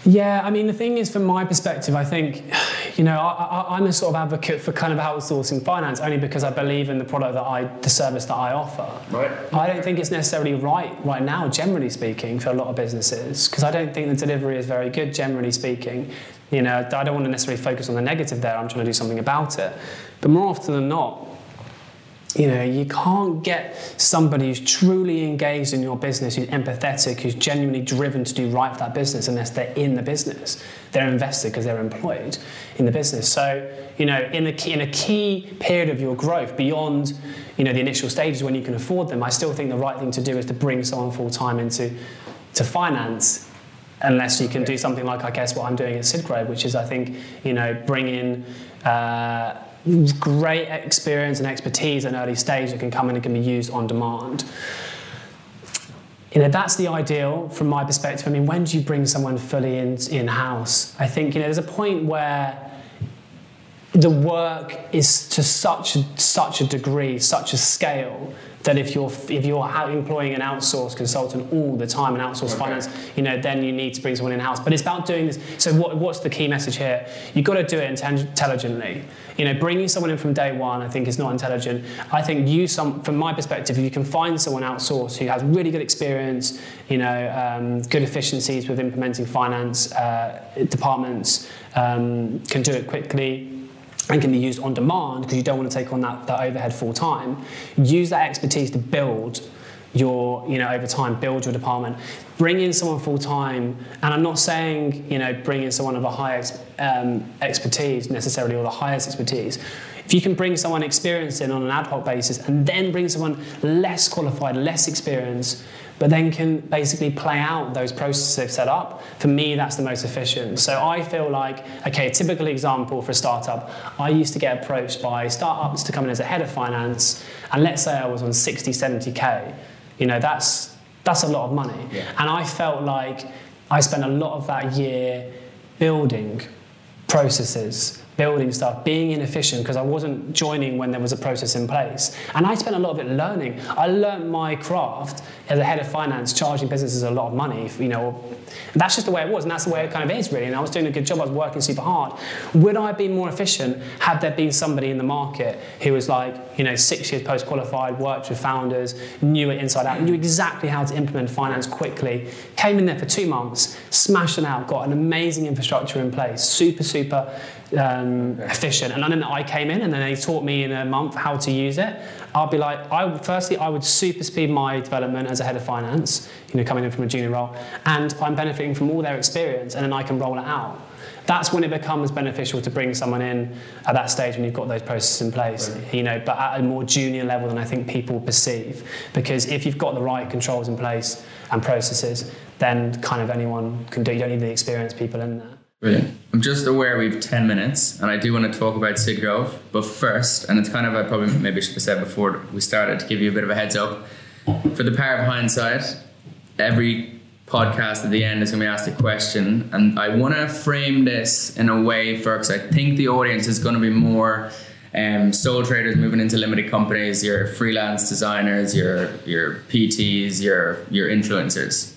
Yeah, I mean, the thing is, from my perspective, I think, you know, I, I, I'm a sort of advocate for kind of outsourcing finance only because I believe in the product that I, the service that I offer. Right. I don't think it's necessarily right right now, generally speaking, for a lot of businesses, because I don't think the delivery is very good, generally speaking. You know, I don't want to necessarily focus on the negative there. I'm trying to do something about it. But more often than not, you know, you can't get somebody who's truly engaged in your business, who's empathetic, who's genuinely driven to do right for that business unless they're in the business. They're invested because they're employed in the business. So, you know, in a, key, in a key period of your growth, beyond, you know, the initial stages when you can afford them, I still think the right thing to do is to bring someone full time into to finance unless you can do something like I guess what I'm doing at Sidgrove, which is I think you know bring in uh, great experience and expertise at an early stage that can come in and can be used on demand. You know, that's the ideal from my perspective. I mean, when do you bring someone fully in, in-house? I think, you know, there's a point where the work is to such, such a degree, such a scale, that if you're if you're employing an outsourced consultant all the time, an outsourced okay. finance, you know, then you need to bring someone in house. But it's about doing this. So what, what's the key message here? You've got to do it intelligently. You know, bringing someone in from day one, I think, is not intelligent. I think you, some, from my perspective, if you can find someone outsourced who has really good experience, you know, um, good efficiencies with implementing finance uh, departments, um, can do it quickly and can be used on demand because you don't want to take on that, that overhead full time. Use that expertise to build your, you know, over time, build your department. Bring in someone full time, and I'm not saying, you know, bring in someone of a higher um, expertise necessarily or the highest expertise. If you can bring someone experienced in on an ad hoc basis and then bring someone less qualified, less experienced, but then can basically play out those processes they've set up. For me, that's the most efficient. So I feel like, okay, a typical example for a startup, I used to get approached by startups to come in as a head of finance, and let's say I was on 60, 70K. You know, that's, that's a lot of money. Yeah. And I felt like I spent a lot of that year building processes building stuff, being inefficient because I wasn't joining when there was a process in place. And I spent a lot of it learning. I learned my craft as a head of finance, charging businesses a lot of money. You know, that's just the way it was, and that's the way it kind of is really. And I was doing a good job. I was working super hard. Would I have been more efficient had there been somebody in the market who was like, you know, six years post qualified, worked with founders, knew it inside out, knew exactly how to implement finance quickly, came in there for two months, smashed it out, got an amazing infrastructure in place, super super um, efficient. And then I came in and then they taught me in a month how to use it. I'll be like, I firstly, I would super speed my development as a head of finance, you know, coming in from a junior role, and I'm benefiting from all their experience, and then I can roll it out. That's when it becomes beneficial to bring someone in at that stage when you've got those processes in place, right. you know, but at a more junior level than I think people perceive. Because if you've got the right controls in place and processes, then kind of anyone can do. You don't need the experienced people in there. Brilliant. I'm just aware we have 10 minutes and I do want to talk about Sidgrove, but first, and it's kind of, I probably maybe should have said before we started to give you a bit of a heads up. For the power of hindsight, every podcast at the end is going to be asked a question, and I want to frame this in a way for, because I think the audience is going to be more um, sole traders moving into limited companies, your freelance designers, your your PTs, your your influencers.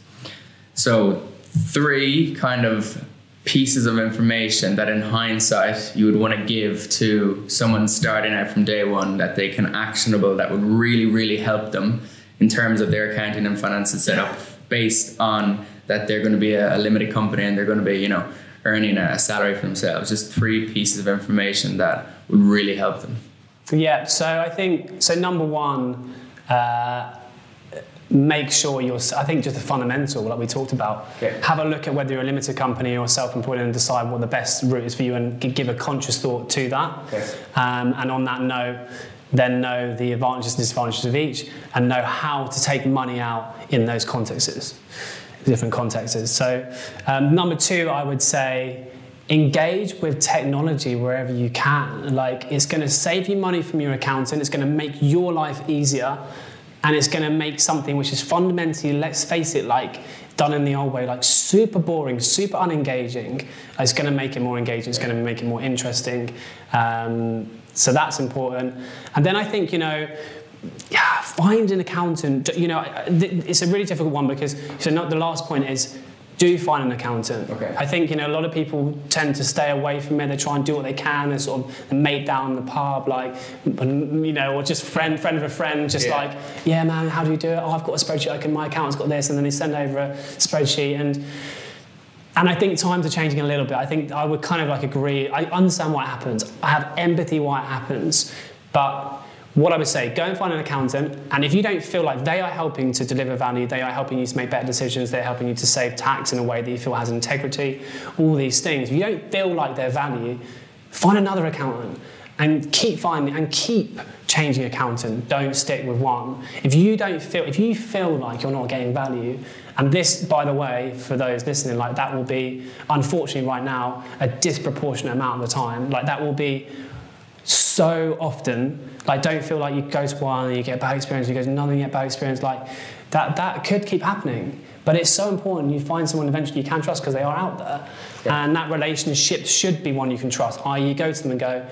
So three kind of pieces of information that in hindsight you would want to give to someone starting out from day one that they can actionable that would really really help them in terms of their accounting and finances setup based on that they're going to be a, a limited company and they're going to be you know earning a salary for themselves. Just three pieces of information that would really help them. Yeah so i think so number one uh, make sure you're i think just the fundamental like we talked about. Okay. have a look at whether you're a limited company or self-employed and decide what the best route is for you and give a conscious thought to that. Okay. um, and on that note then know the advantages and disadvantages of each and know how to take money out in those contexts different contexts. So um, number two i would say engage with technology wherever you can. Like it's going to save you money from your accountant it's going to make your life easier and it's going to make something which is fundamentally, let's face it, like done in the old way, like super boring, super unengaging. It's going to make it more engaging. It's going to make it more interesting. Um, so that's important. And then I think you know. Yeah, find an accountant. You know, it's a really difficult one because so not the last point is do find an accountant. Okay. I think you know a lot of people tend to stay away from it. They try and do what they can. They're sort of mate down the pub, like you know, or just friend friend of a friend, just yeah. like yeah, man, how do you do it? Oh, I've got a spreadsheet. Can my accountant's got this, and then they send over a spreadsheet and. And I think times are changing a little bit. I think I would kind of like agree. I understand why it happens. I have empathy why it happens, but what I would say, go and find an accountant, and if you don't feel like they are helping to deliver value, they are helping you to make better decisions, they're helping you to save tax in a way that you feel has integrity, all these things. If you don't feel like their value, find another accountant and keep finding and keep changing accountant. Don't stick with one. If you don't feel, if you feel like you're not getting value, and this, by the way, for those listening, like that will be, unfortunately, right now, a disproportionate amount of the time. Like that will be so often. Like, don't feel like you go to one and you get a bad experience, you go to another and you get a bad experience. Like, that, that could keep happening. But it's so important you find someone eventually you can trust because they are out there. Yeah. And that relationship should be one you can trust. I.e., you go to them and go,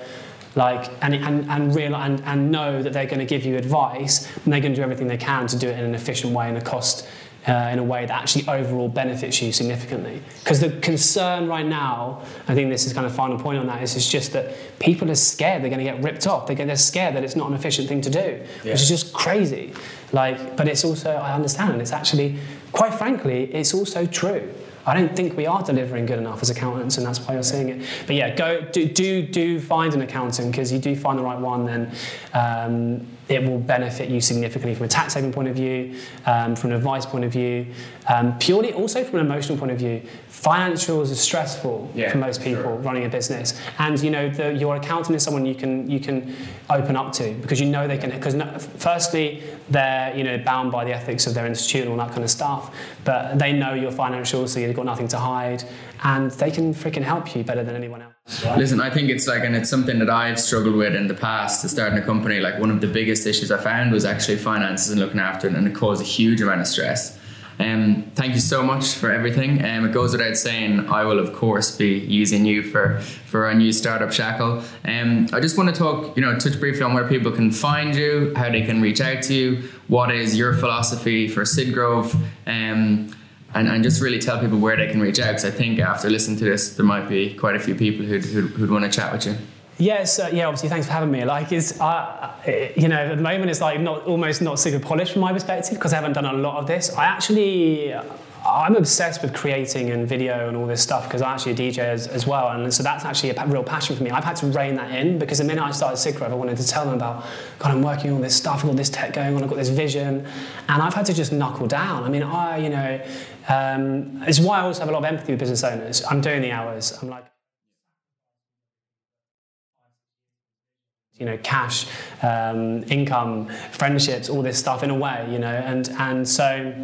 like, and, and, and, real, and, and know that they're going to give you advice and they're going to do everything they can to do it in an efficient way and a cost uh, in a way that actually overall benefits you significantly. Because the concern right now, I think this is kind of final point on that, is, is just that people are scared they're going to get ripped off. They're, they're scared that it's not an efficient thing to do, yeah. which is just crazy. Like, but it's also, I understand, it's actually, quite frankly, it's also true. I don't think we are delivering good enough as accountants, and that's why you're seeing it. But yeah, go do do, do find an accountant because you do find the right one, then um, it will benefit you significantly from a tax saving point of view, um, from an advice point of view, um, purely also from an emotional point of view. Financials are stressful yeah, for most people sure. running a business, and you know the, your accountant is someone you can you can open up to because you know they can. Because no, firstly, they're you know bound by the ethics of their institute and all that kind of stuff, but they know your financials, so you've got nothing to hide, and they can freaking help you better than anyone else. Listen, I think it's like, and it's something that I've struggled with in the past to starting a company. Like one of the biggest issues I found was actually finances and looking after it, and it caused a huge amount of stress. Um, thank you so much for everything. Um, it goes without saying, I will of course be using you for for our new startup Shackle. Um, I just want to talk, you know, touch briefly on where people can find you, how they can reach out to you, what is your philosophy for Sidgrove. Um, and, and just really tell people where they can reach out because I think after listening to this, there might be quite a few people who'd, who'd, who'd want to chat with you. Yes, uh, yeah. Obviously, thanks for having me. Like, is uh, you know, at the moment it's like not almost not super polished from my perspective because I haven't done a lot of this. I actually, I'm obsessed with creating and video and all this stuff because I'm actually a DJ as, as, well, and so that's actually a real passion for me. I've had to rein that in because the minute I started Sidgrove, I wanted to tell them about, God, I'm working on this stuff, I've got this tech going on, I've got this vision, and I've had to just knuckle down. I mean, I, you know, um, it's why I also have a lot of empathy with business owners. I'm doing the hours. I'm like. you know, cash, um, income, friendships, all this stuff in a way, you know, and and so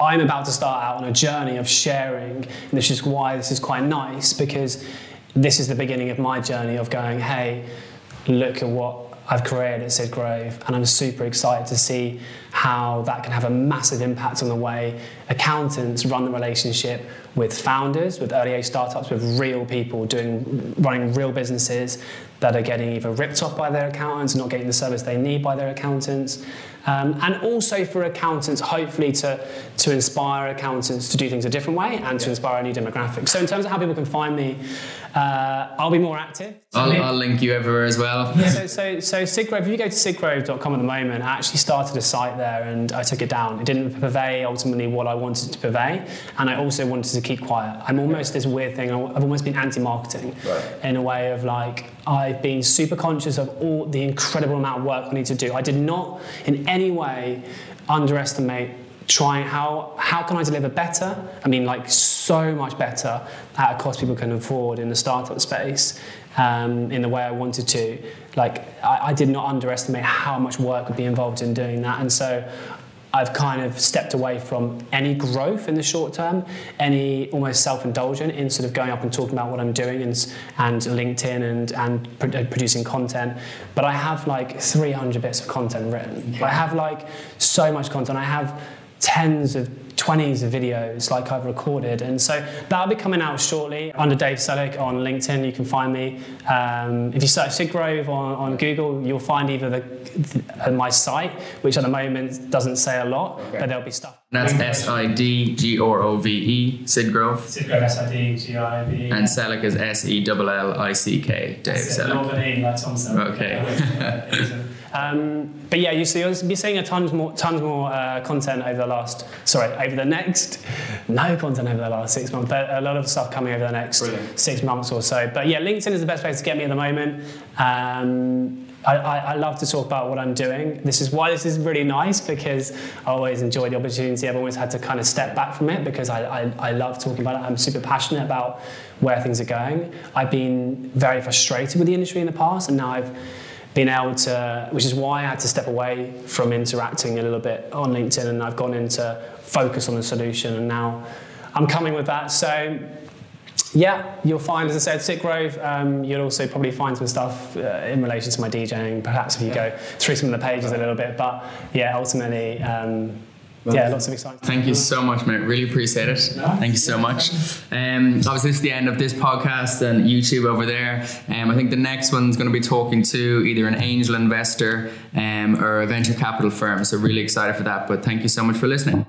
I'm about to start out on a journey of sharing, and this is why this is quite nice because this is the beginning of my journey of going, hey, look at what I've created at Sidgrove, and I'm super excited to see how that can have a massive impact on the way accountants run the relationship with founders, with early age startups, with real people doing running real businesses that are getting either ripped off by their accountants, not getting the service they need by their accountants, um, and also for accountants, hopefully to, to inspire accountants to do things a different way and to inspire a new demographic. So in terms of how people can find me, uh, I'll be more active. I'll, I'll, link you everywhere as well. Yeah, so, so, so Sidgrove, if you go to sidgrove.com at the moment, I actually started a site there and I took it down. It didn't purvey ultimately what I wanted to purvey, and I also wanted to keep quiet. I'm almost this weird thing, I've almost been anti marketing right. in a way of like, I've been super conscious of all the incredible amount of work I need to do. I did not in any way underestimate trying how how can I deliver better? I mean, like so much better at a cost people can afford in the startup space. Um, in the way I wanted to, like I, I did not underestimate how much work would be involved in doing that, and so I've kind of stepped away from any growth in the short term, any almost self-indulgent in sort of going up and talking about what I'm doing and, and LinkedIn and, and uh, producing content. But I have like 300 bits of content written. Yeah. I have like so much content. I have tens of 20s of videos like I've recorded. And so that'll be coming out shortly under Dave Sellick on LinkedIn. You can find me. Um, if you search Sidgrove on, on Google, you'll find either the, the, uh, my site, which at the moment doesn't say a lot, okay. but there'll be stuff. That's S I D G R O V E, Sidgrove. Sidgrove, S I D G R O V E. And Sellick is S E L L I C K, Dave Sellick. like Tom Selleck. Okay. Um, but yeah, you see, you'll be seeing a tons more, tons more uh, content over the last, sorry, over the next, no content over the last six months, but a lot of stuff coming over the next Brilliant. six months or so. But yeah, LinkedIn is the best place to get me at the moment. Um, I, I, I, love to talk about what I'm doing. This is why this is really nice because I always enjoy the opportunity. I've always had to kind of step back from it because I, I, I love talking about it. I'm super passionate about where things are going. I've been very frustrated with the industry in the past, and now I've been able to, which is why I had to step away from interacting a little bit on LinkedIn, and I've gone into focus on the solution, and now I'm coming with that. So yeah, you'll find, as I said, Sidgrove. Um, you'll also probably find some stuff uh, in relation to my DJing, perhaps if you go through some of the pages a little bit. But yeah, ultimately, um, yeah, lots of exciting. Thank you so much, mate. Really appreciate it. Thank you so much. Um, obviously, it's the end of this podcast and YouTube over there. Um, I think the next one's going to be talking to either an angel investor um, or a venture capital firm. So really excited for that. But thank you so much for listening.